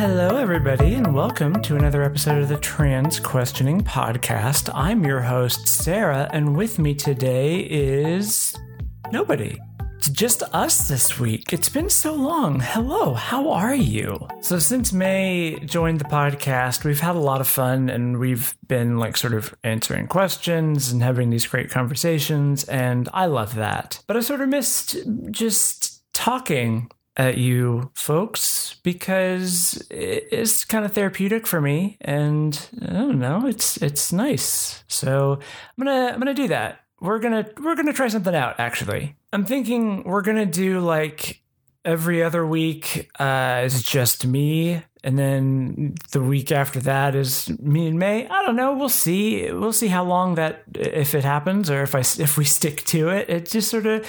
Hello, everybody, and welcome to another episode of the Trans Questioning Podcast. I'm your host, Sarah, and with me today is nobody. It's just us this week. It's been so long. Hello, how are you? So, since May joined the podcast, we've had a lot of fun and we've been like sort of answering questions and having these great conversations, and I love that. But I sort of missed just talking at you folks because it's kind of therapeutic for me and I don't know it's it's nice. So I'm gonna I'm gonna do that. We're gonna we're gonna try something out actually. I'm thinking we're gonna do like every other week uh is just me and then the week after that is me and May. I don't know. We'll see. We'll see how long that if it happens or if I if we stick to it. It just sort of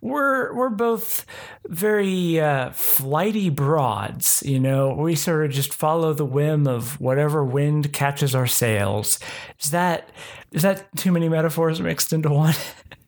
we're we're both very uh, flighty broads. You know, we sort of just follow the whim of whatever wind catches our sails. Is that is that too many metaphors mixed into one?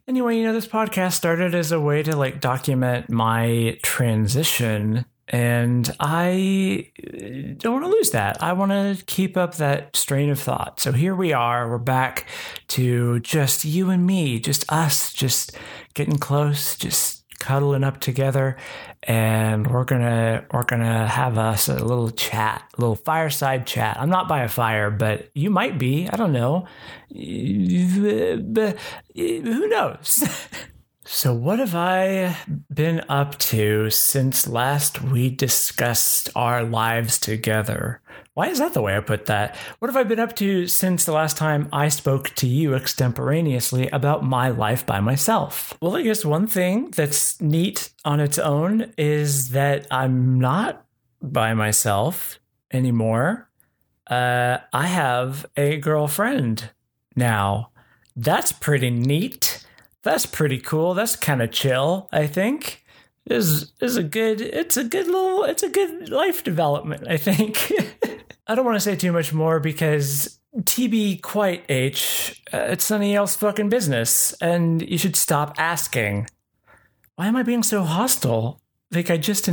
Anyway, you know, this podcast started as a way to like document my transition and I uh, don't want to lose that. I want to keep up that strain of thought. So here we are. We're back to just you and me, just us, just getting close, just cuddling up together and we're gonna we're gonna have us a little chat a little fireside chat i'm not by a fire but you might be i don't know who knows So, what have I been up to since last we discussed our lives together? Why is that the way I put that? What have I been up to since the last time I spoke to you extemporaneously about my life by myself? Well, I guess one thing that's neat on its own is that I'm not by myself anymore. Uh, I have a girlfriend now. That's pretty neat that's pretty cool. That's kind of chill, I think. Is is a good it's a good little it's a good life development, I think. I don't want to say too much more because TB quite H, uh, it's somebody else fucking business, and you should stop asking. Why am I being so hostile? Like I just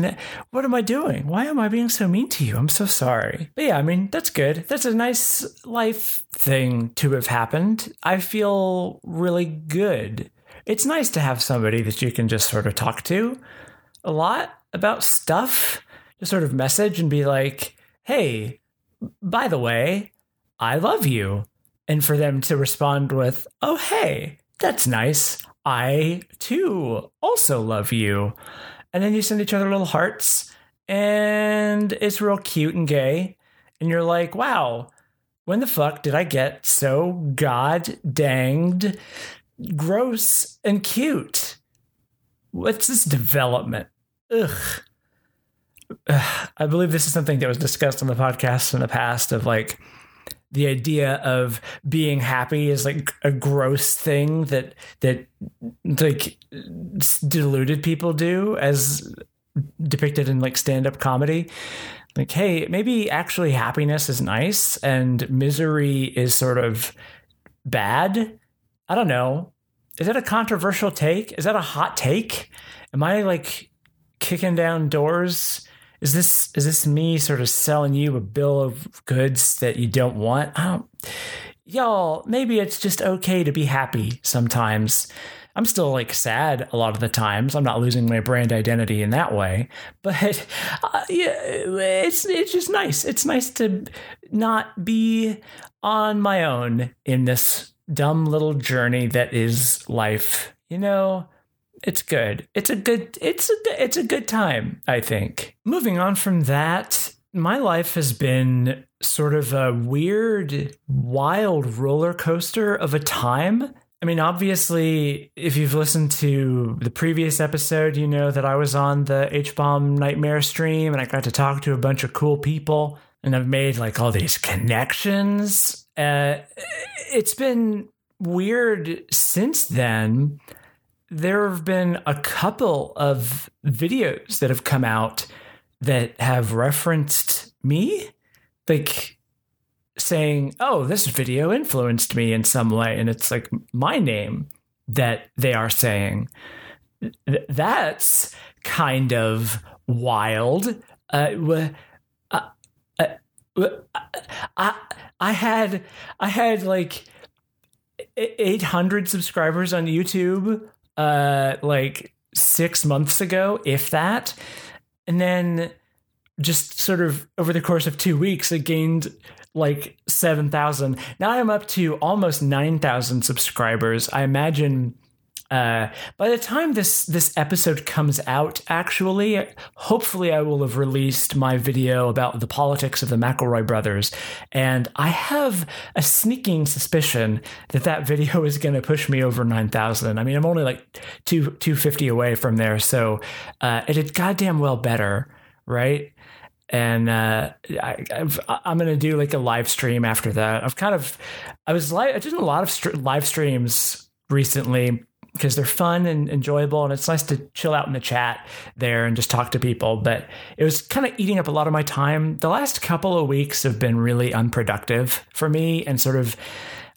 what am I doing? Why am I being so mean to you? I'm so sorry. But yeah, I mean that's good. That's a nice life thing to have happened. I feel really good it's nice to have somebody that you can just sort of talk to a lot about stuff, just sort of message and be like, hey, by the way, I love you. And for them to respond with, oh, hey, that's nice. I too also love you. And then you send each other little hearts, and it's real cute and gay. And you're like, wow, when the fuck did I get so god danged gross and cute. What's this development? Ugh. Ugh. I believe this is something that was discussed on the podcast in the past of like the idea of being happy is like a gross thing that that like deluded people do as depicted in like stand-up comedy like hey maybe actually happiness is nice and misery is sort of bad I don't know. Is that a controversial take? Is that a hot take? Am I like kicking down doors? Is this is this me sort of selling you a bill of goods that you don't want? I don't, y'all, maybe it's just okay to be happy sometimes. I'm still like sad a lot of the times. I'm not losing my brand identity in that way, but uh, yeah, it's it's just nice. It's nice to not be on my own in this dumb little journey that is life. You know, it's good. It's a good it's a it's a good time, I think. Moving on from that, my life has been sort of a weird, wild roller coaster of a time. I mean, obviously, if you've listened to the previous episode, you know that I was on the H Bomb Nightmare stream and I got to talk to a bunch of cool people and I've made like all these connections. Uh, it's been weird since then. There have been a couple of videos that have come out that have referenced me, like saying, "Oh, this video influenced me in some way," and it's like my name that they are saying. That's kind of wild. Uh, I I had I had like 800 subscribers on YouTube uh like 6 months ago if that. And then just sort of over the course of 2 weeks it gained like 7,000 now I'm up to almost 9,000 subscribers. I imagine uh, by the time this this episode comes out, actually, hopefully, I will have released my video about the politics of the McElroy brothers, and I have a sneaking suspicion that that video is going to push me over nine thousand. I mean, I'm only like two two fifty away from there, so uh, it did goddamn well better, right? and uh, I, am gonna do like a live stream after that. I've kind of, I was like, I did a lot of st- live streams recently because they're fun and enjoyable and it's nice to chill out in the chat there and just talk to people but it was kind of eating up a lot of my time. The last couple of weeks have been really unproductive for me and sort of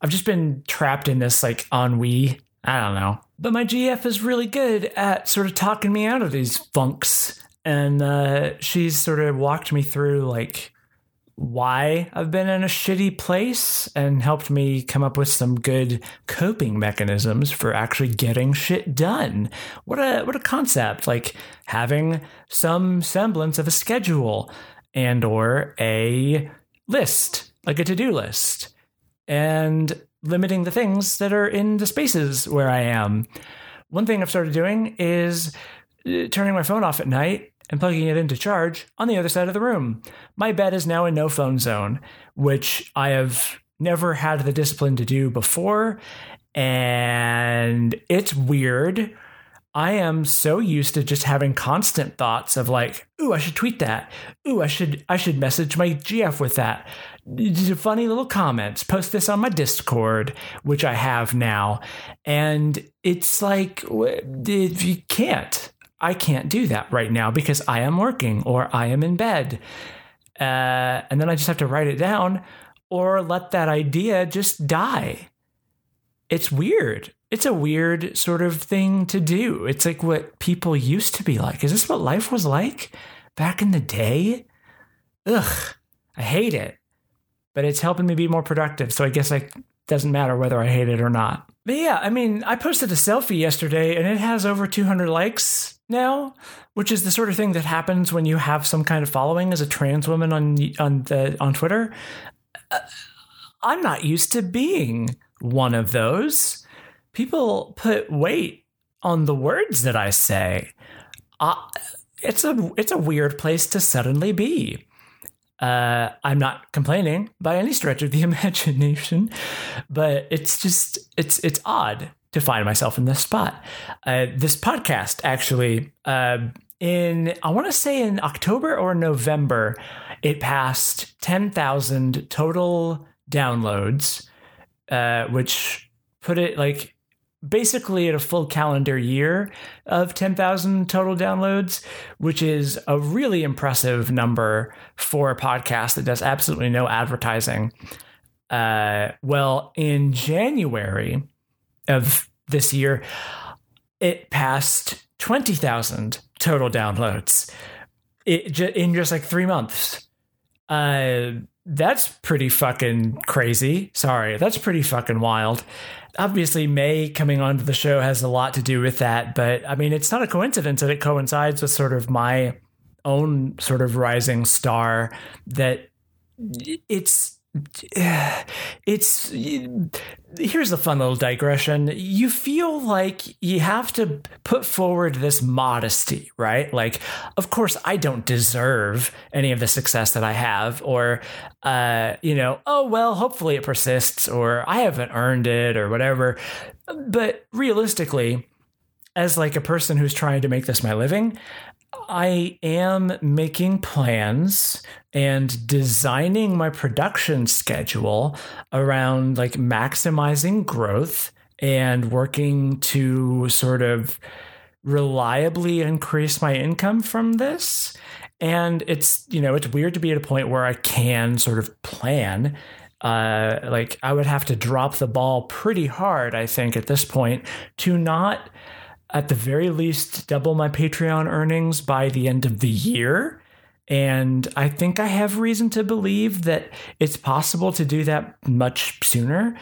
i've just been trapped in this like ennui. I don't know. But my gf is really good at sort of talking me out of these funks and uh, she's sort of walked me through like why I've been in a shitty place and helped me come up with some good coping mechanisms for actually getting shit done. What a what a concept like having some semblance of a schedule and or a list, like a to-do list and limiting the things that are in the spaces where I am. One thing I've started doing is uh, turning my phone off at night and plugging it into charge on the other side of the room. My bed is now in no phone zone, which I have never had the discipline to do before. And it's weird. I am so used to just having constant thoughts of like, ooh, I should tweet that. Ooh, I should I should message my GF with that. Funny little comments. Post this on my Discord, which I have now. And it's like if you can't. I can't do that right now because I am working or I am in bed. Uh, and then I just have to write it down or let that idea just die. It's weird. It's a weird sort of thing to do. It's like what people used to be like. Is this what life was like back in the day? Ugh, I hate it. But it's helping me be more productive. So I guess it doesn't matter whether I hate it or not. But yeah, I mean, I posted a selfie yesterday and it has over 200 likes now, which is the sort of thing that happens when you have some kind of following as a trans woman on on the on Twitter. Uh, I'm not used to being one of those. People put weight on the words that I say. Uh, it's a it's a weird place to suddenly be. Uh, I'm not complaining by any stretch of the imagination, but it's just it's it's odd to find myself in this spot. Uh, this podcast, actually, uh, in I want to say in October or November, it passed ten thousand total downloads, uh, which put it like basically at a full calendar year of 10,000 total downloads, which is a really impressive number for a podcast that does absolutely no advertising. Uh, well, in January, of this year, it passed 20,000 total downloads it, in just like three months. Uh, that's pretty fucking crazy. Sorry, that's pretty fucking wild. Obviously, May coming onto the show has a lot to do with that, but I mean, it's not a coincidence that it coincides with sort of my own sort of rising star that it's it's here's a fun little digression. You feel like you have to put forward this modesty right? Like of course i don't deserve any of the success that i have or uh you know oh well hopefully it persists or i haven't earned it or whatever. But realistically as like a person who's trying to make this my living I am making plans and designing my production schedule around like maximizing growth and working to sort of reliably increase my income from this. And it's, you know, it's weird to be at a point where I can sort of plan. Uh, like I would have to drop the ball pretty hard, I think, at this point to not at the very least double my Patreon earnings by the end of the year. And I think I have reason to believe that it's possible to do that much sooner.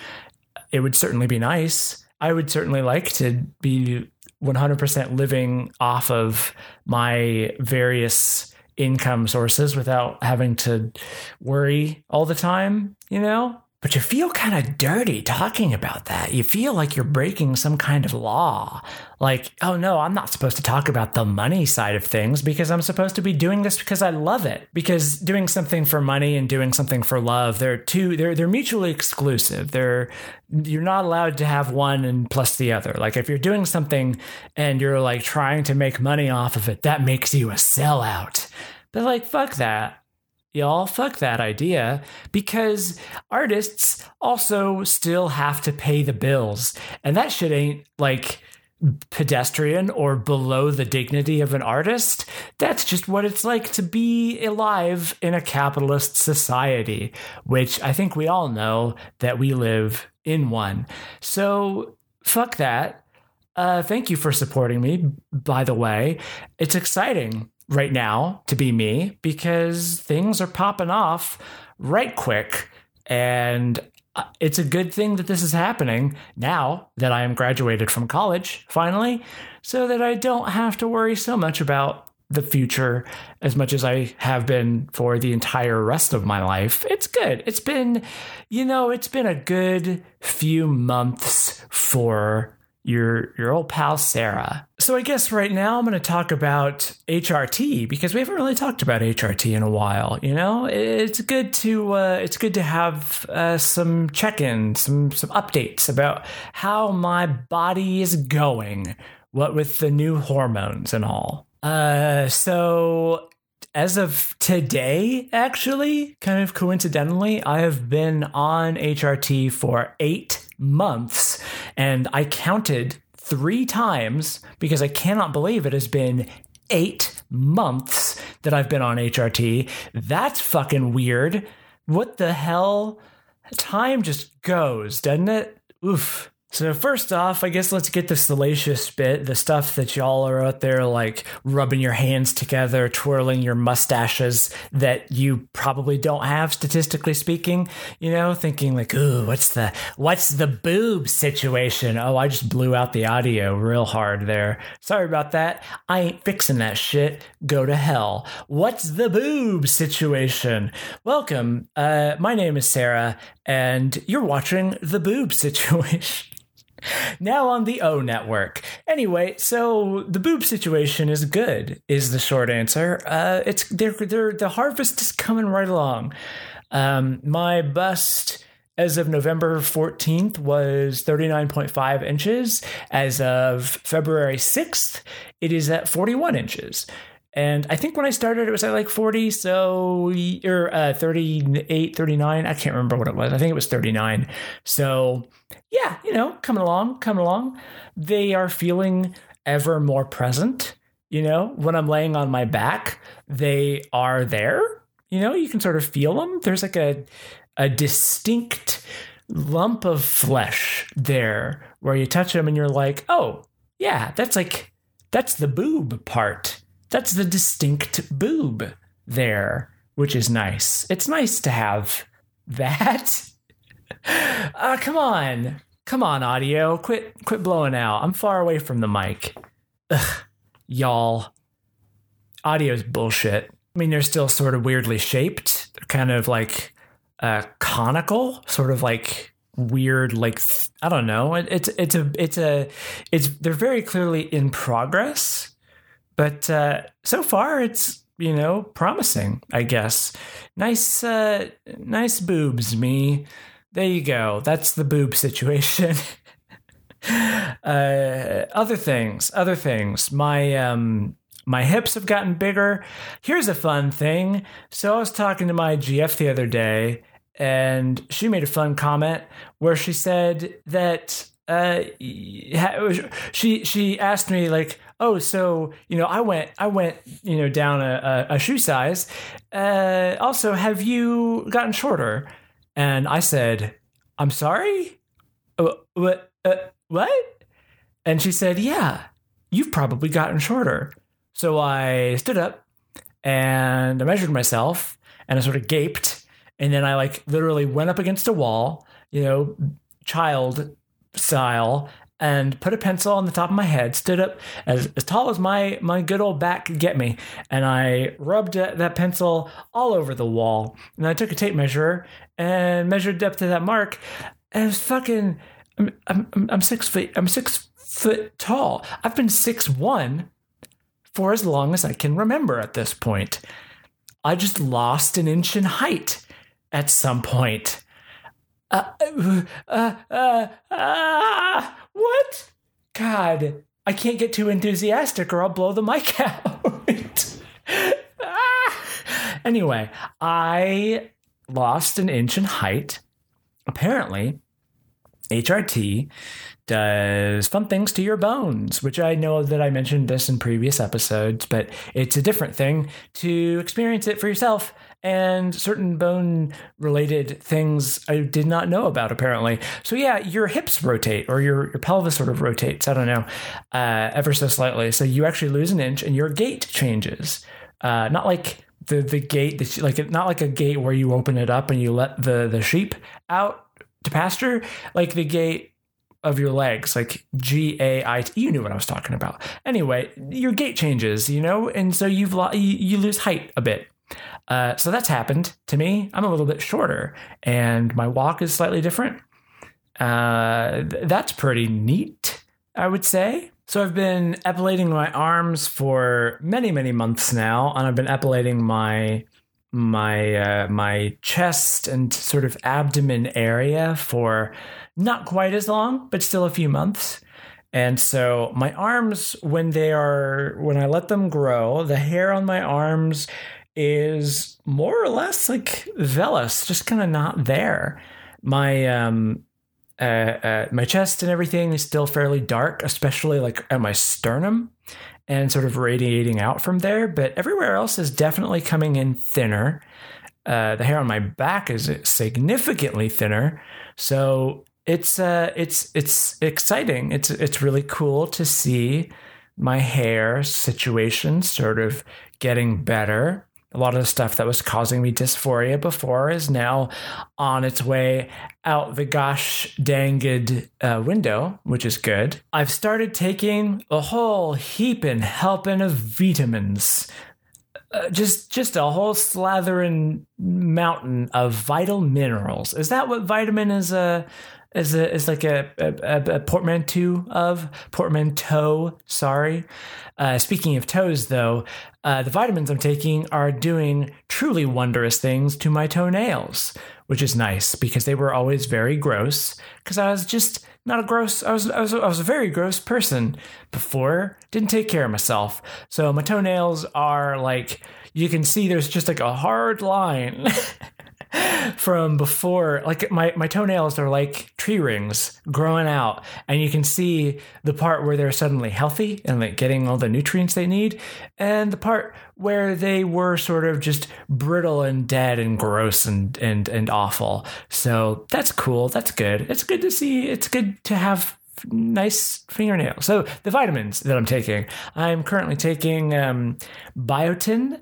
It would certainly be nice. I would certainly like to be 100% living off of my various income sources without having to worry all the time, you know? But you feel kind of dirty talking about that. You feel like you're breaking some kind of law. Like, oh no, I'm not supposed to talk about the money side of things because I'm supposed to be doing this because I love it. Because doing something for money and doing something for love, they're two they're they're mutually exclusive. They're you're not allowed to have one and plus the other. Like if you're doing something and you're like trying to make money off of it, that makes you a sellout. But like fuck that y'all fuck that idea because artists also still have to pay the bills and that shit ain't like pedestrian or below the dignity of an artist. That's just what it's like to be alive in a capitalist society which i think we all know that we live in one. So fuck that. Uh, thank you for supporting me by the way. It's exciting right now to be me because things are popping off right quick. And uh, it's a good thing that this is happening now that I am graduated from college finally, so that I don't have to worry so much about the future as much as I have been for the entire rest of my life. It's good. It's been, you know, it's been a good few months for your your old pal Sarah. So I guess right now I'm going to talk about HRT because we haven't really talked about HRT in a while. You know, it's good to uh, it's good to have uh, some check-ins, some some updates about how my body is going. What with the new hormones and all. Uh, so as of today, actually, kind of coincidentally, I have been on HRT for eight months and I counted three times because I cannot believe it has been eight months that I've been on HRT. That's fucking weird. What the hell? Time just goes, doesn't it? Oof. So first off, I guess let's get the salacious bit, the stuff that y'all are out there like rubbing your hands together, twirling your mustaches that you probably don't have statistically speaking, you know, thinking like, "Ooh, what's the what's the boob situation?" Oh, I just blew out the audio real hard there. Sorry about that. I ain't fixing that shit. Go to hell. What's the boob situation? Welcome. Uh my name is Sarah and you're watching the boob situation now on the O network. Anyway, so the boob situation is good. Is the short answer. Uh, it's they're, they're, the harvest is coming right along. Um, my bust as of November 14th was 39.5 inches. As of February 6th, it is at 41 inches. And I think when I started, it was at like 40, so, or uh, 38, 39. I can't remember what it was. I think it was 39. So, yeah, you know, coming along, coming along. They are feeling ever more present. You know, when I'm laying on my back, they are there. You know, you can sort of feel them. There's like a, a distinct lump of flesh there where you touch them and you're like, oh, yeah, that's like, that's the boob part that's the distinct boob there, which is nice. It's nice to have that. uh, come on. Come on, audio. Quit quit blowing out. I'm far away from the mic. Ugh, y'all. Audio's bullshit. I mean, they're still sort of weirdly shaped. They're kind of like uh, conical, sort of like weird like I don't know. It's it's a it's a it's they're very clearly in progress but uh, so far, it's you know promising. I guess nice, uh, nice boobs. Me, there you go. That's the boob situation. uh, other things, other things. My um, my hips have gotten bigger. Here's a fun thing. So I was talking to my GF the other day, and she made a fun comment where she said that uh, she she asked me like, oh, so you know, I went I went you know down a, a, a shoe size. Uh, also, have you gotten shorter? And I said, I'm sorry. Uh, what? Uh, what? And she said, yeah, you've probably gotten shorter. So I stood up and I measured myself and I sort of gaped. And then I like literally went up against a wall, you know, child style, and put a pencil on the top of my head, stood up as, as tall as my, my good old back could get me. And I rubbed that pencil all over the wall. And I took a tape measure and measured depth to that mark. And it was fucking, I'm, I'm, I'm six feet, I'm six foot tall. I've been six one for as long as I can remember at this point. I just lost an inch in height at some point. Uh, uh, uh, uh, what? God, I can't get too enthusiastic or I'll blow the mic out. ah. Anyway, I lost an inch in height. Apparently, HRT does fun things to your bones, which I know that I mentioned this in previous episodes, but it's a different thing to experience it for yourself and certain bone related things I did not know about apparently. So yeah, your hips rotate or your, your pelvis sort of rotates, I don't know, uh, ever so slightly. So you actually lose an inch and your gait changes. Uh, not like the the gate that you, like not like a gate where you open it up and you let the the sheep out to pasture like the gate of your legs, like G A I T. You knew what I was talking about. Anyway, your gait changes, you know, and so you've lo- you, you lose height a bit. Uh, so that's happened to me. I'm a little bit shorter, and my walk is slightly different. Uh, th- that's pretty neat, I would say. So I've been epilating my arms for many, many months now, and I've been epilating my my uh, my chest and sort of abdomen area for not quite as long, but still a few months. And so my arms, when they are, when I let them grow, the hair on my arms is more or less like vellus, just kind of not there. My, um, uh, uh, my chest and everything is still fairly dark, especially like at my sternum and sort of radiating out from there. But everywhere else is definitely coming in thinner. Uh, the hair on my back is significantly thinner. So it's uh it's it's exciting. It's it's really cool to see my hair situation sort of getting better. A lot of the stuff that was causing me dysphoria before is now on its way out the gosh danged uh, window, which is good. I've started taking a whole heap and helping of vitamins. Uh, just just a whole slathering mountain of vital minerals. Is that what vitamin is? Uh, is a, is like a, a, a portmanteau of portmanteau. Sorry. Uh, speaking of toes, though, uh, the vitamins I'm taking are doing truly wondrous things to my toenails, which is nice because they were always very gross. Because I was just not a gross. I was, I was I was a very gross person before. Didn't take care of myself, so my toenails are like you can see. There's just like a hard line. from before like my, my toenails are like tree rings growing out and you can see the part where they're suddenly healthy and like getting all the nutrients they need and the part where they were sort of just brittle and dead and gross and and and awful. So that's cool. That's good. It's good to see. It's good to have nice fingernails. So the vitamins that I'm taking, I'm currently taking um, biotin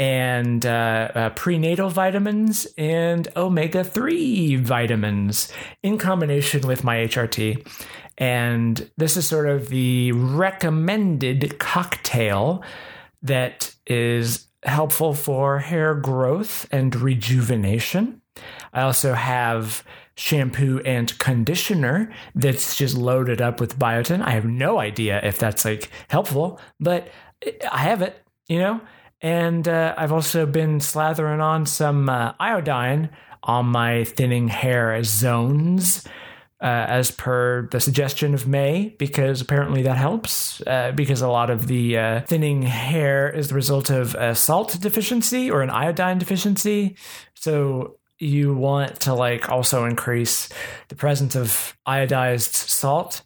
and uh, uh, prenatal vitamins and omega 3 vitamins in combination with my HRT. And this is sort of the recommended cocktail that is helpful for hair growth and rejuvenation. I also have shampoo and conditioner that's just loaded up with biotin. I have no idea if that's like helpful, but I have it, you know? And uh, I've also been slathering on some uh, iodine on my thinning hair zones. Uh, as per the suggestion of May, because apparently that helps. Uh, because a lot of the uh, thinning hair is the result of a salt deficiency or an iodine deficiency. So you want to like also increase the presence of iodized salt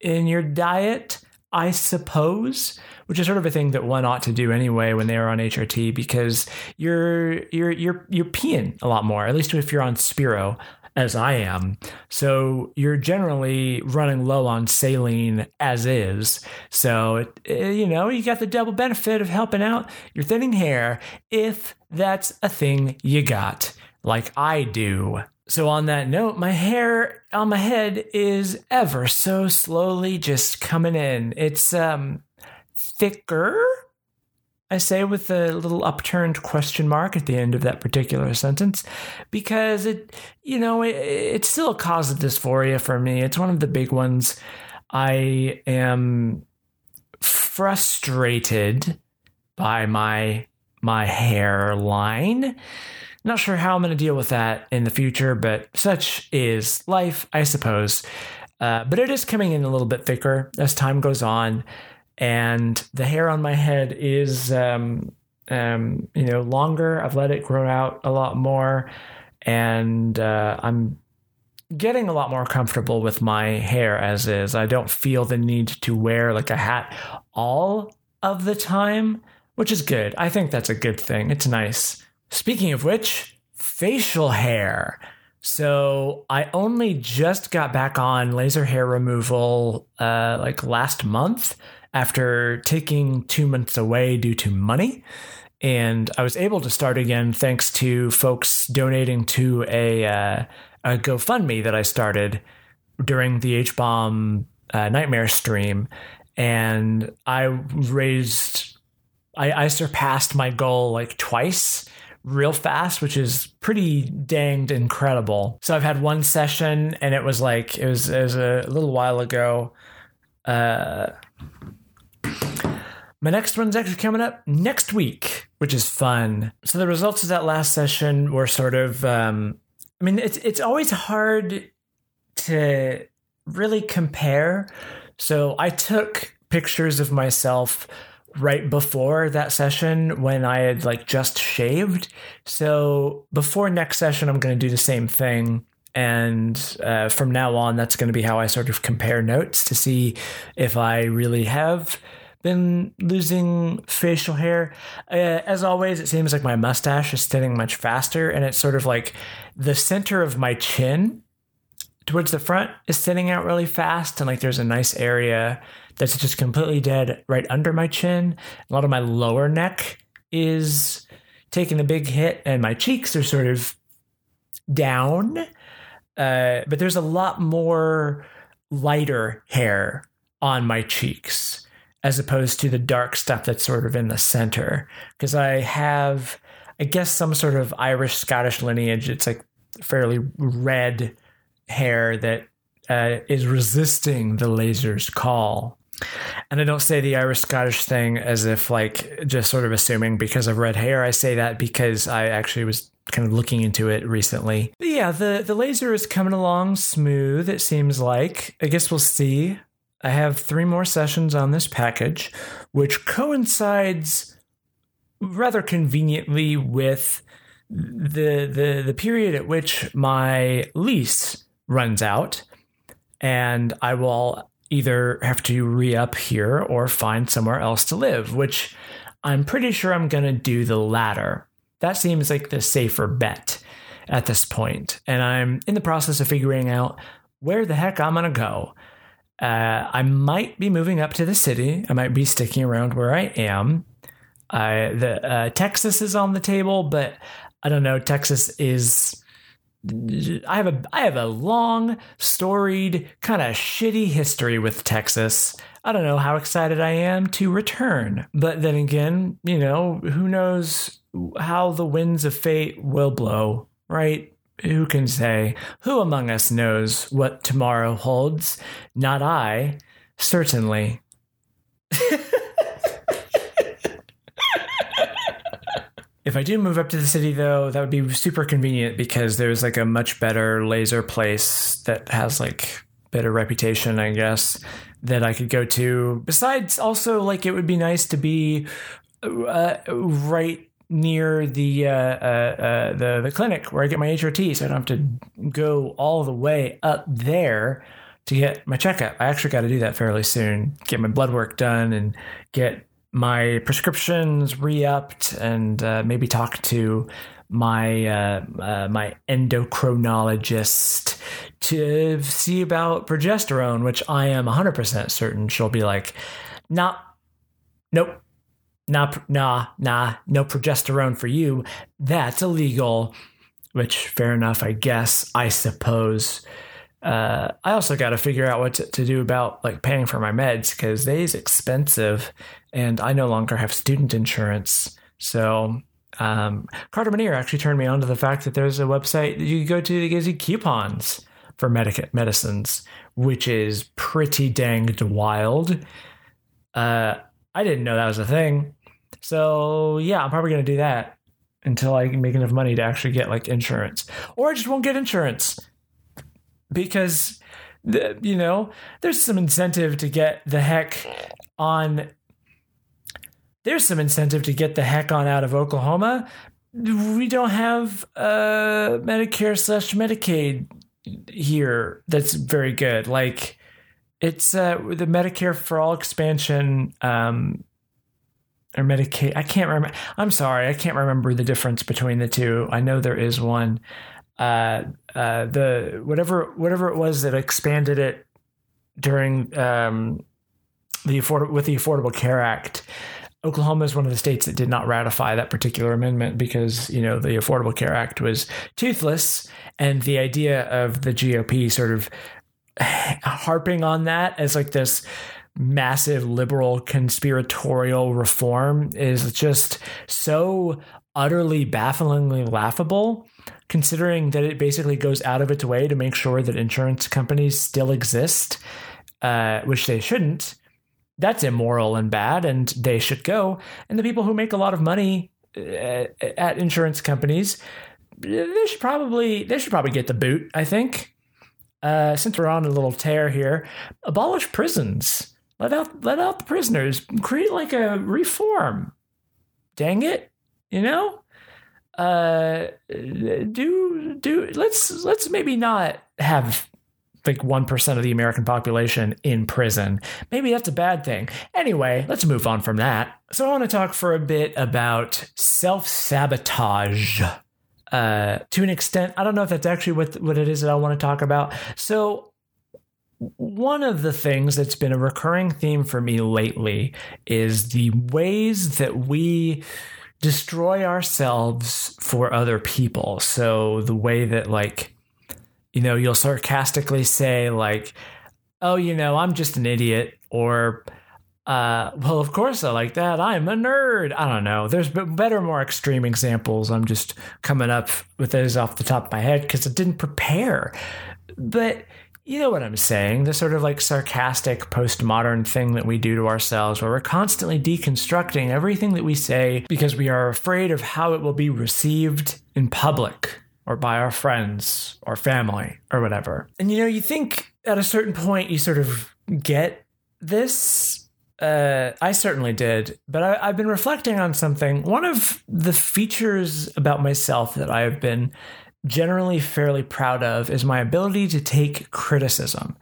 in your diet, I suppose which is sort of a thing that one ought to do anyway when they are on HRT because you're you're you're you're peeing a lot more. At least if you're on Spiro, as I am. So you're generally running low on saline as is. So, it, eh, you know, you got the double benefit of helping out your thinning hair if that's a thing you got, like I do. So, on that note, my hair on my head is ever so slowly just coming in. It's um thicker I say with a little upturned question mark at the end of that particular sentence because it, you know, it, it's still a cause of dysphoria for me. It's one of the big ones. I am frustrated by my my hairline. Not sure how I'm going to deal with that in the future, but such is life, I suppose. Uh, but it is coming in a little bit thicker as time goes on and the hair on my head is um, um, you know longer. I've let it grow out a lot more, and uh, I'm getting a lot more comfortable with my hair as is. I don't feel the need to wear like a hat all of the time, which is good. I think that's a good thing. It's nice. Speaking of which, facial hair. So I only just got back on laser hair removal uh, like last month after taking two months away due to money. And I was able to start again thanks to folks donating to a, uh, a GoFundMe that I started during the H bomb uh, nightmare stream. And I raised, I, I surpassed my goal like twice real fast, which is pretty danged incredible. So I've had one session and it was like, it was, it was a little while ago. Uh, my next one's actually coming up next week, which is fun. So the results of that last session were sort of um, I mean, it's it's always hard to really compare. So I took pictures of myself right before that session when I had like just shaved. So before next session, I'm going to do the same thing. And uh, from now on, that's going to be how I sort of compare notes to see if I really have been losing facial hair. Uh, as always, it seems like my mustache is thinning much faster, and it's sort of like the center of my chin towards the front is thinning out really fast, and like there's a nice area that's just completely dead right under my chin. A lot of my lower neck is taking a big hit, and my cheeks are sort of down. Uh, but there's a lot more lighter hair on my cheeks as opposed to the dark stuff that's sort of in the center. Because I have, I guess, some sort of Irish Scottish lineage. It's like fairly red hair that uh, is resisting the laser's call. And I don't say the Irish Scottish thing as if like just sort of assuming because of red hair. I say that because I actually was kind of looking into it recently. But yeah, the the laser is coming along smooth. It seems like. I guess we'll see I have three more sessions on this package, which coincides rather conveniently with the the the period at which my lease runs out, and I will either have to re up here or find somewhere else to live, which I'm pretty sure I'm going to do the latter. That seems like the safer bet at this point, and I'm in the process of figuring out where the heck I'm going to go. Uh, I might be moving up to the city. I might be sticking around where I am. I the uh, Texas is on the table, but I don't know. Texas is. I have a I have a long, storied, kind of shitty history with Texas. I don't know how excited I am to return. But then again, you know, who knows how the winds of fate will blow, right? Who can say? Who among us knows what tomorrow holds? Not I, certainly. if I do move up to the city, though, that would be super convenient because there's like a much better laser place that has like better reputation, I guess, that I could go to. Besides, also, like, it would be nice to be uh, right near the uh, uh, uh, the the clinic where I get my HRT, so I don't have to go all the way up there to get my checkup. I actually got to do that fairly soon. Get my blood work done and get my prescriptions re-upped, and uh, maybe talk to my uh, uh, my endocrinologist to see about progesterone, which I am 100% certain she'll be like, not, nope, nah, nah, nah, no progesterone for you. That's illegal. Which, fair enough, I guess, I suppose. Uh, I also got to figure out what to, to, do about like paying for my meds because they's expensive, and I no longer have student insurance. So um, Carter Manier actually turned me on to the fact that there's a website that you can go to that gives you coupons for medic- medicines, which is pretty danged wild. Uh, I didn't know that was a thing. So yeah, I'm probably gonna do that until I make enough money to actually get like insurance, or I just won't get insurance because the, you know there's some incentive to get the heck on. There's some incentive to get the heck on out of Oklahoma. We don't have uh, Medicare slash Medicaid here that's very good. Like it's uh, the Medicare for all expansion um, or Medicaid. I can't remember. I'm sorry, I can't remember the difference between the two. I know there is one. Uh, uh, the whatever whatever it was that expanded it during um, the afford- with the Affordable Care Act. Oklahoma is one of the states that did not ratify that particular amendment because you know the Affordable Care Act was toothless, and the idea of the GOP sort of harping on that as like this massive liberal conspiratorial reform is just so utterly bafflingly laughable considering that it basically goes out of its way to make sure that insurance companies still exist uh, which they shouldn't. That's immoral and bad and they should go. And the people who make a lot of money uh, at insurance companies they should probably they should probably get the boot i think. Uh, since we're on a little tear here abolish prisons let out let out the prisoners. Create like a reform. Dang it. You know? Uh do do let's let's maybe not have like 1% of the American population in prison. Maybe that's a bad thing. Anyway, let's move on from that. So I want to talk for a bit about self-sabotage. Uh, to an extent, I don't know if that's actually what what it is that I want to talk about. So one of the things that's been a recurring theme for me lately is the ways that we destroy ourselves for other people. So the way that like you know, you'll sarcastically say like, "Oh, you know, I'm just an idiot," or uh, well, of course I like that. I'm a nerd. I don't know. There's better, more extreme examples. I'm just coming up with those off the top of my head because I didn't prepare. But you know what I'm saying? The sort of like sarcastic postmodern thing that we do to ourselves, where we're constantly deconstructing everything that we say because we are afraid of how it will be received in public or by our friends or family or whatever. And you know, you think at a certain point you sort of get this. Uh, I certainly did, but I, I've been reflecting on something. One of the features about myself that I have been generally fairly proud of is my ability to take criticism.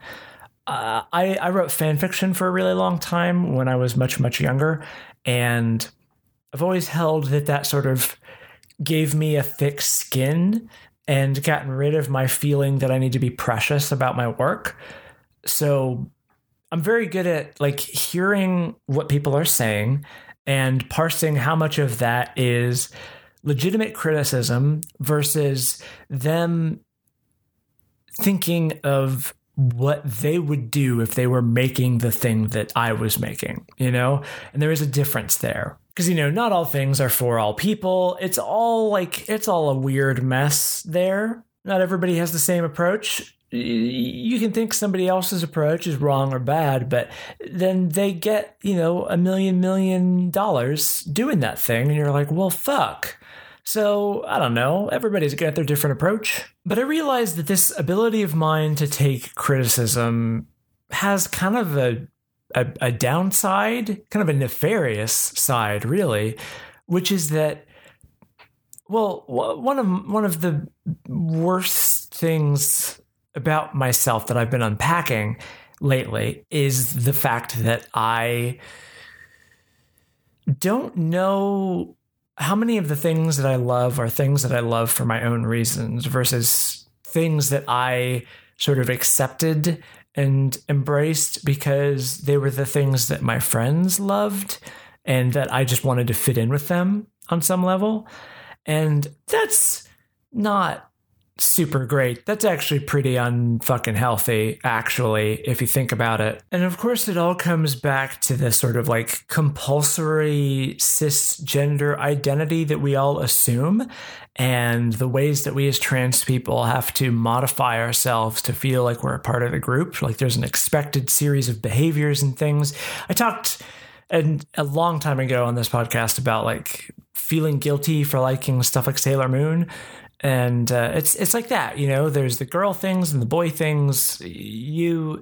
Uh, I, I wrote fan fiction for a really long time when I was much, much younger. And I've always held that that sort of gave me a thick skin and gotten rid of my feeling that I need to be precious about my work. So I'm very good at like hearing what people are saying and parsing how much of that is legitimate criticism versus them thinking of what they would do if they were making the thing that I was making, you know? And there is a difference there. Because, you know, not all things are for all people. It's all like, it's all a weird mess there. Not everybody has the same approach. You can think somebody else's approach is wrong or bad, but then they get, you know, a million, million dollars doing that thing. And you're like, well, fuck. So, I don't know, everybody's got their different approach. But I realized that this ability of mine to take criticism has kind of a, a, a downside, kind of a nefarious side, really, which is that well, one of one of the worst things about myself that I've been unpacking lately is the fact that I don't know how many of the things that I love are things that I love for my own reasons versus things that I sort of accepted and embraced because they were the things that my friends loved and that I just wanted to fit in with them on some level. And that's not super great. That's actually pretty unfucking healthy, actually, if you think about it. And of course, it all comes back to this sort of like compulsory cisgender identity that we all assume, and the ways that we as trans people have to modify ourselves to feel like we're a part of the group. Like there's an expected series of behaviors and things. I talked and a long time ago on this podcast about like feeling guilty for liking stuff like Sailor Moon and uh, it's it's like that you know there's the girl things and the boy things. You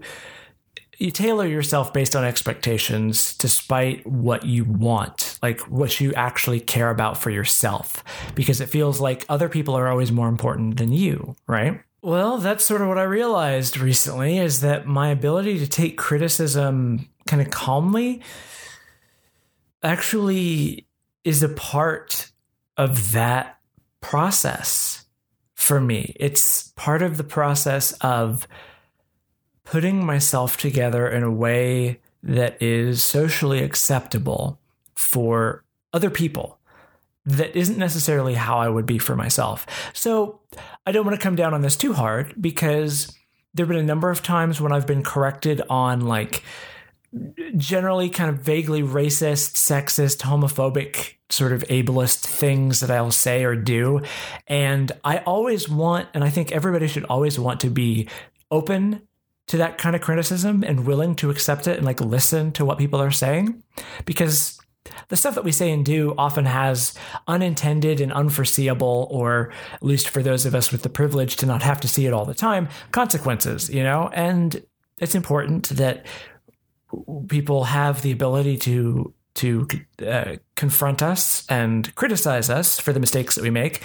you tailor yourself based on expectations despite what you want like what you actually care about for yourself because it feels like other people are always more important than you right? Well that's sort of what i realized recently is that my ability to take criticism kind of calmly actually is a part of that process for me. It's part of the process of putting myself together in a way that is socially acceptable for other people that isn't necessarily how I would be for myself. So I don't want to come down on this too hard because there have been a number of times when I've been corrected on like generally kind of vaguely racist, sexist, homophobic sort of ableist things that I'll say or do. And I always want, and I think everybody should always want to be open to that kind of criticism and willing to accept it and like listen to what people are saying because the stuff that we say and do often has unintended and unforeseeable, or at least for those of us with the privilege to not have to see it all the time, consequences, you know? And it's important that people have the ability to to uh, confront us and criticize us for the mistakes that we make,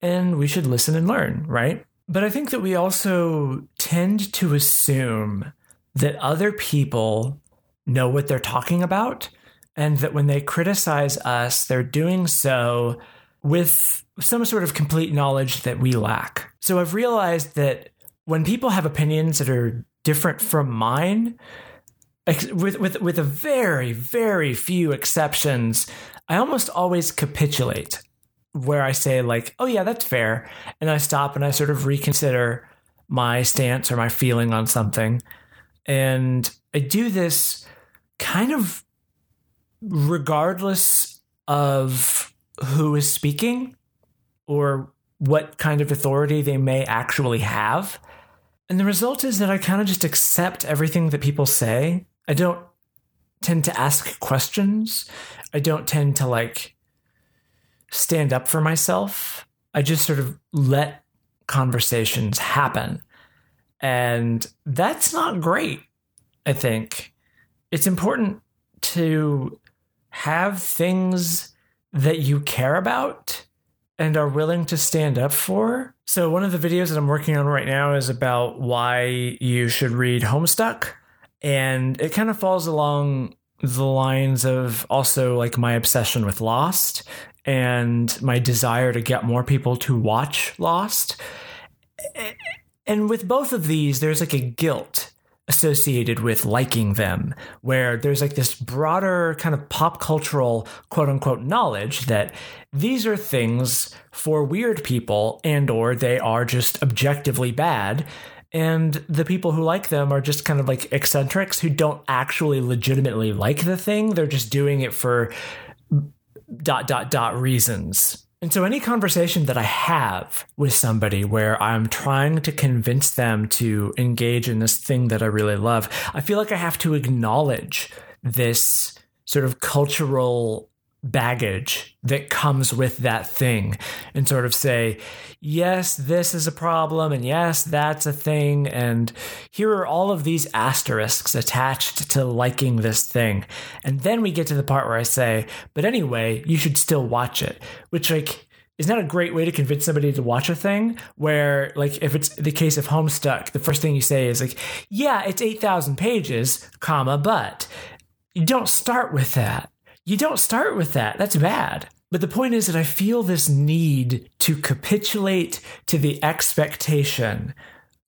and we should listen and learn, right? But I think that we also tend to assume that other people know what they're talking about, and that when they criticize us, they're doing so with some sort of complete knowledge that we lack. So I've realized that when people have opinions that are different from mine, with with with a very very few exceptions, I almost always capitulate where I say like, "Oh yeah, that's fair," and I stop and I sort of reconsider my stance or my feeling on something, and I do this kind of regardless of who is speaking or what kind of authority they may actually have. And the result is that I kind of just accept everything that people say I don't tend to ask questions. I don't tend to like stand up for myself. I just sort of let conversations happen. And that's not great, I think. It's important to have things that you care about and are willing to stand up for. So, one of the videos that I'm working on right now is about why you should read Homestuck and it kind of falls along the lines of also like my obsession with Lost and my desire to get more people to watch Lost. And with both of these, there's like a guilt associated with liking them, where there's like this broader kind of pop cultural quote unquote knowledge that these are things for weird people and or they are just objectively bad and the people who like them are just kind of like eccentrics who don't actually legitimately like the thing. They're just doing it for dot dot dot reasons. And so any conversation that i have with somebody where i'm trying to convince them to engage in this thing that i really love i feel like i have to acknowledge this sort of cultural baggage that comes with that thing and sort of say, yes, this is a problem, and yes, that's a thing, and here are all of these asterisks attached to liking this thing. And then we get to the part where I say, but anyway, you should still watch it, which, like, is not a great way to convince somebody to watch a thing where like if it's the case of homestuck the first thing you say is like yeah it's 8000 pages comma but you don't start with that you don't start with that. That's bad. But the point is that I feel this need to capitulate to the expectation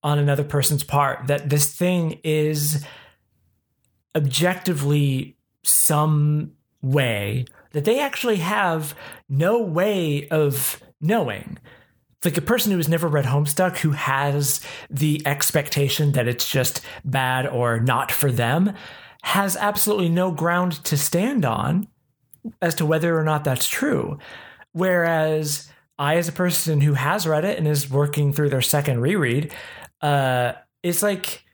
on another person's part that this thing is objectively some way that they actually have no way of knowing. Like a person who has never read Homestuck who has the expectation that it's just bad or not for them has absolutely no ground to stand on as to whether or not that's true. Whereas I, as a person who has read it and is working through their second reread, uh, it's like,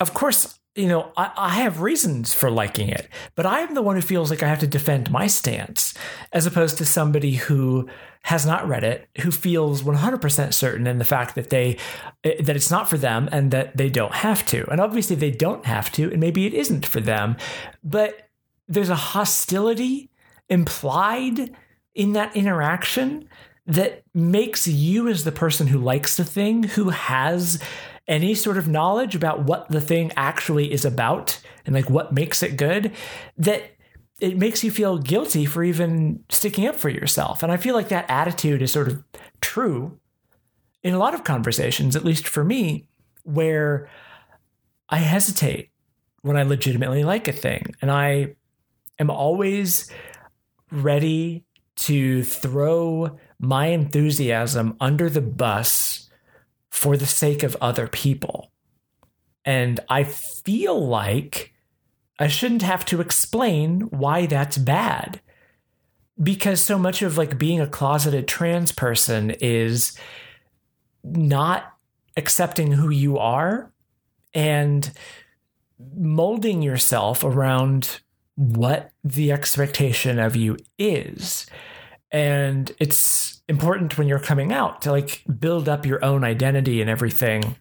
of course, you know, I, I, have reasons for liking it, but I am the one who feels like I have to defend my stance as opposed to somebody who has not read it, who feels 100% certain in the fact that they eh, that it's not for them and that they don't have to. And obviously they don't have to, and maybe it isn't for them, but there's a hostility implied in that interaction that makes you as the person who likes the thing, who has any sort of knowledge about what the thing actually is about and like what makes it good, that it makes you feel guilty for even sticking up for yourself. And I feel like that attitude is sort of true in a lot of conversations, at least for me, where I hesitate when I legitimately like a thing. And I am always ready to throw my enthusiasm under the bus for the sake of other people. And I feel like I shouldn't have to explain why that's bad. Because so much of like being a closeted trans person is not accepting who you are and molding yourself around what the expectation of you is. And it's important when you're coming out to like build up your own identity and everything.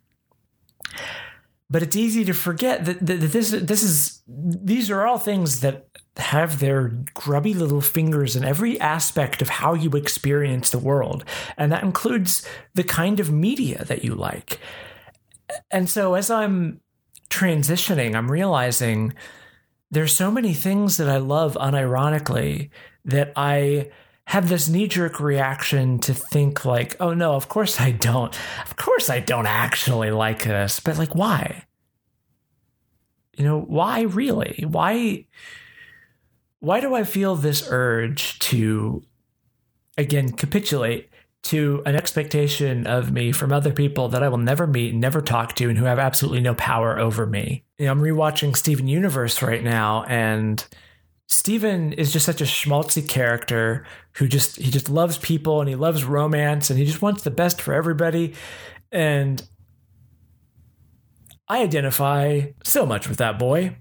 But it's easy to forget that, that this this is these are all things that have their grubby little fingers in every aspect of how you experience the world. And that includes the kind of media that you like. And so as I'm transitioning, I'm realizing there's so many things that I love unironically that I have this knee jerk reaction to think like, oh no, of course I don't. Of course I don't actually like this. But like, why? You know, why really? Why? Why do I feel this urge to, again, capitulate to an expectation of me from other people that I will never meet, never talk to, and who have absolutely no power over me. You know, I'm rewatching Steven Universe right now, and Steven is just such a schmaltzy character who just he just loves people and he loves romance and he just wants the best for everybody. And I identify so much with that boy.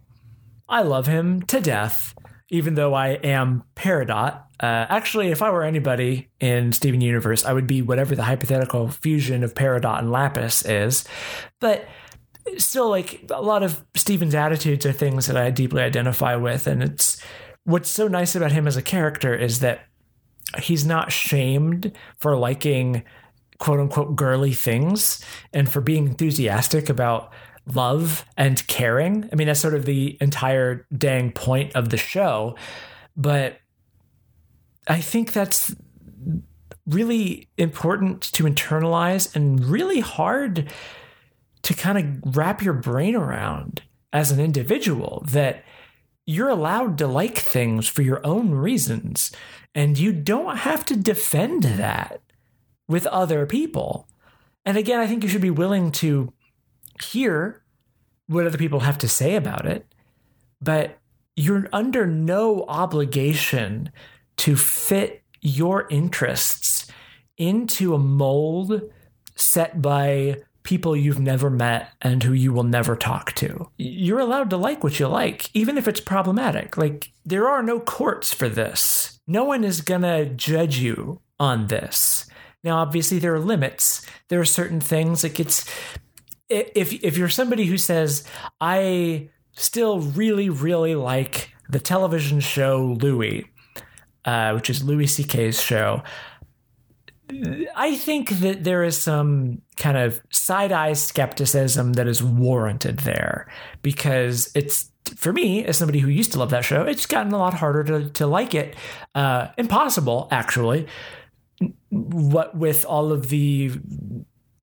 I love him to death, even though I am Peridot, uh, actually, if I were anybody in Steven Universe, I would be whatever the hypothetical fusion of Peridot and Lapis is. But still, like a lot of Steven's attitudes are things that I deeply identify with, and it's what's so nice about him as a character is that he's not shamed for liking quote unquote girly things and for being enthusiastic about love and caring. I mean, that's sort of the entire dang point of the show. But I think that's really important to internalize and really hard to kind of wrap your brain around as an individual that you're allowed to like things for your own reasons and you don't have to defend that with other people. And again, I think you should be willing to hear what other people have to say about it, but you're under no obligation to fit your interests into a mold set by people you've never met and who you will never talk to. You're allowed to like what you like, even if it's problematic. Like, there are no courts for this. No one is going to judge you on this. Now, obviously, there are limits. There are certain things like it's if if you're somebody who says I still really really like the television show Louie, uh, which is Louis C.K.'s show. I think that there is some kind of side eye skepticism that is warranted there because it's for me, as somebody who used to love that show, it's gotten a lot harder to, to like it. Uh, impossible, actually. What with all of the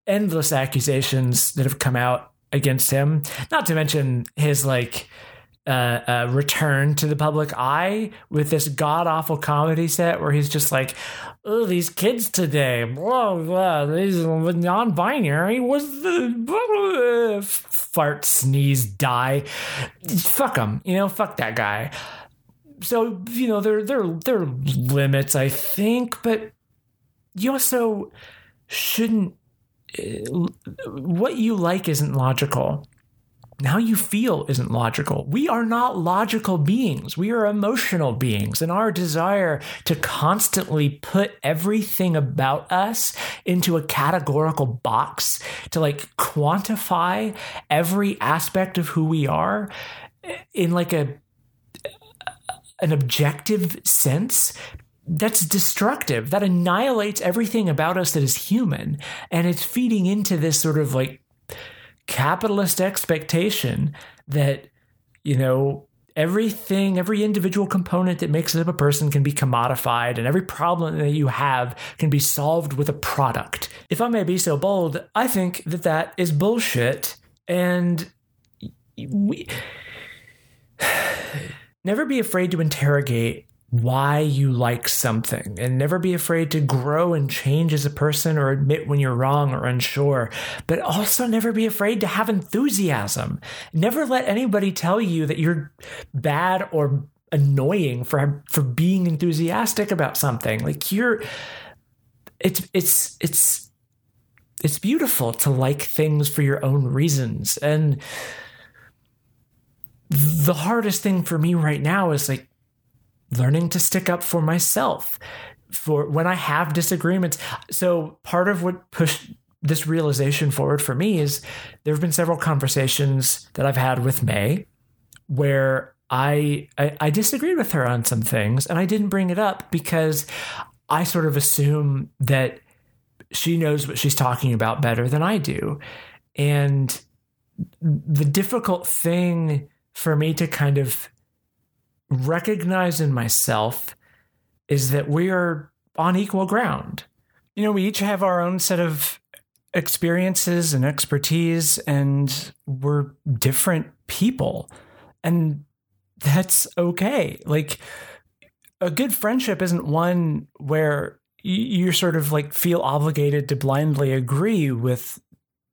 endless accusations that have come out against him, not to mention his like uh, uh, return to the public eye with this god awful comedy set where he's just like, oh, these kids today, blah, blah, these non binary was the blah, fart, sneeze, die. Fuck them, you know, fuck that guy. So, you know, there, there, there are limits, I think, but you also shouldn't. Uh, what you like isn't logical how you feel isn't logical. We are not logical beings. We are emotional beings. And our desire to constantly put everything about us into a categorical box, to like quantify every aspect of who we are in like a an objective sense that's destructive that annihilates everything about us that is human and it's feeding into this sort of like capitalist expectation that, you know, everything, every individual component that makes up a person can be commodified, and every problem that you have can be solved with a product. If I may be so bold, I think that that is bullshit. And we never be afraid to interrogate why you like something and never be afraid to grow and change as a person or admit when you're wrong or unsure, but also never be afraid to have enthusiasm. Never let anybody tell you that you're bad or annoying for for being enthusiastic about something. Like you're it's it's it's it's beautiful to like things for your own reasons and the hardest thing for me right now is like learning to stick up for myself for when I have disagreements. So part of what pushed this realization forward for me is there have been several conversations that I've had with May where I, I, I disagreed with her on some things and I didn't bring it up because I sort of assume that she knows what she's talking about better than I do. And the difficult thing for me to kind of recognize in myself is that we are on equal ground. You know, we each have our own set of experiences and expertise, and we're different people. And that's okay. Like, a good friendship isn't one where you sort of like feel obligated to blindly agree with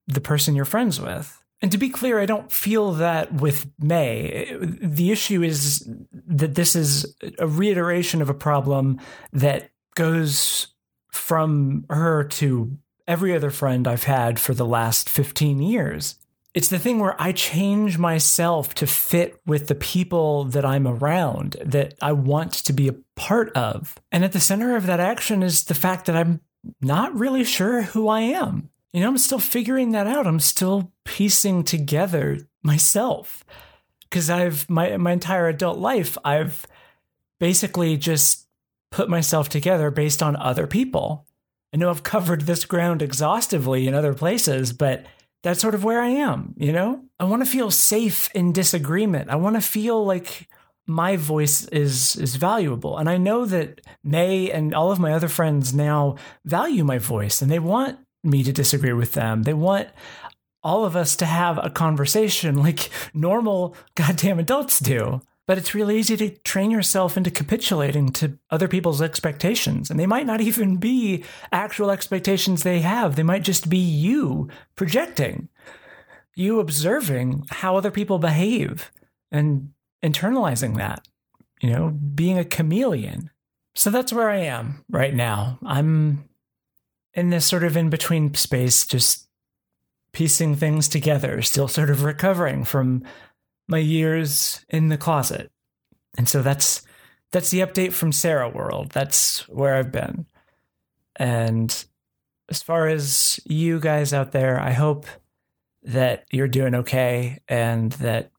the person you're friends with. And to be clear, I don't feel that with May. The issue is that this is a reiteration of a problem that goes from her to every other friend I've had for the last 15 years. It's the thing where I change myself to fit with the people that I'm around, that I want to be a part of. And at the center of that action is the fact that I'm not really sure who I am you know, I'm still figuring that out. I'm still piecing together myself because I've my my entire adult life I've basically just put myself together based on other people. I know I've covered this ground exhaustively in other places, but that's sort of where I am, you know? I want to feel safe in disagreement. I want to feel like my voice is is valuable. And I know that May and all of my other friends now value my voice and they want me to disagree with them. They want all of us to have a conversation like normal goddamn adults do. But it's really easy to train yourself into capitulating to other people's expectations. And they might not even be actual expectations they have, they might just be you projecting, you observing how other people behave and internalizing that, you know, being a chameleon. So that's where I am right now. I'm in this sort of in between space, just piecing things together, still sort of recovering from my years in the closet. And so that's that's the update from Sarah World. That's where I've been. And as far as you guys out there, I hope that you're doing okay and that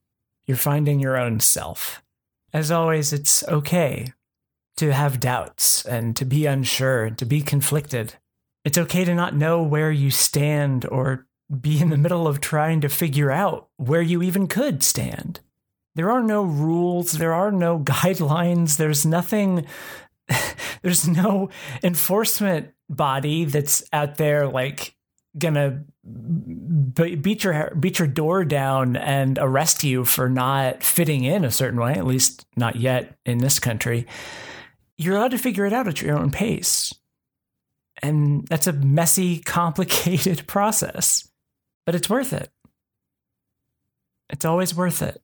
you're finding your own self. As always, it's okay to have doubts and to be unsure and to be conflicted. It's okay to not know where you stand or be in the middle of trying to figure out where you even could stand. There are no rules, there are no guidelines, there's nothing, there's no enforcement body that's out there like gonna beat your beat your door down and arrest you for not fitting in a certain way at least not yet in this country. You're allowed to figure it out at your own pace and that's a messy complicated process but it's worth it. It's always worth it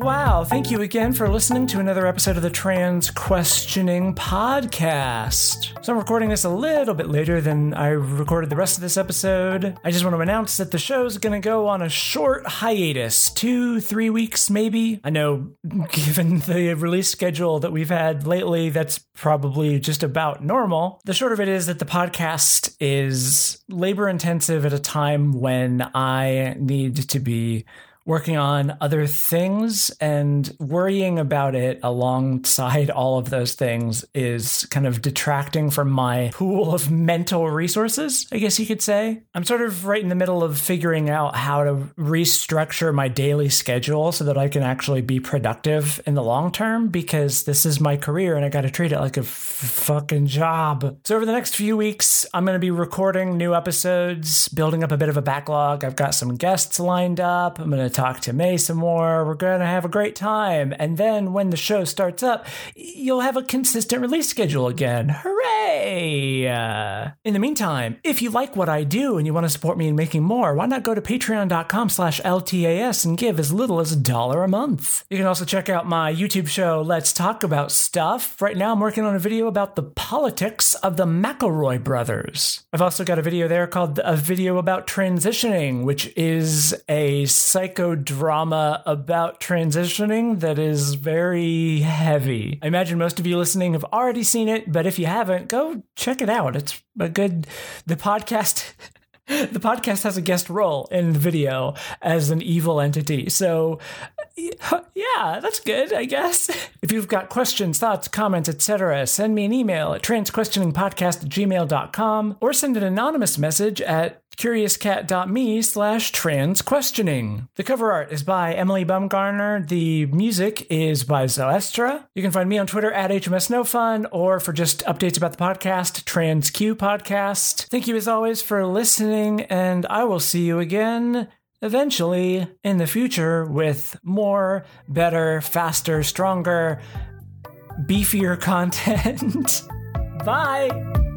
Wow, thank you again for listening to another episode of the Trans Questioning Podcast. So I'm recording this a little bit later than I recorded the rest of this episode. I just want to announce that the show's going to go on a short hiatus, two, three weeks maybe. I know, given the release schedule that we've had lately, that's probably just about normal. The short of it is that the podcast is labor intensive at a time when I need to be working on other things and worrying about it alongside all of those things is kind of detracting from my pool of mental resources, I guess you could say. I'm sort of right in the middle of figuring out how to restructure my daily schedule so that I can actually be productive in the long term because this is my career and I got to treat it like a f- fucking job. So over the next few weeks, I'm going to be recording new episodes, building up a bit of a backlog. I've got some guests lined up. I'm going to talk to May some more. We're going to have a great time. And then when the show starts up, you'll have a consistent release schedule again. Hooray! In the meantime, if you like what I do and you want to support me in making more, why not go to patreon.com slash LTAS and give as little as a dollar a month? You can also check out my YouTube show, Let's Talk About Stuff. Right now, I'm working on a video about the politics of the McElroy brothers. I've also got a video there called A Video About Transitioning, which is a psycho drama about transitioning that is very heavy. I imagine most of you listening have already seen it, but if you haven't, go check it out. It's a good the podcast the podcast has a guest role in the video as an evil entity. So yeah, that's good, I guess. If you've got questions, thoughts, comments, etc., send me an email at transquestioningpodcast at gmail.com or send an anonymous message at curiouscat.me slash transquestioning. The cover art is by Emily Bumgarner. The music is by Zoestra. You can find me on Twitter at HMSNoFun or for just updates about the podcast, TransQ Podcast. Thank you as always for listening, and I will see you again eventually in the future with more, better, faster, stronger, beefier content. Bye!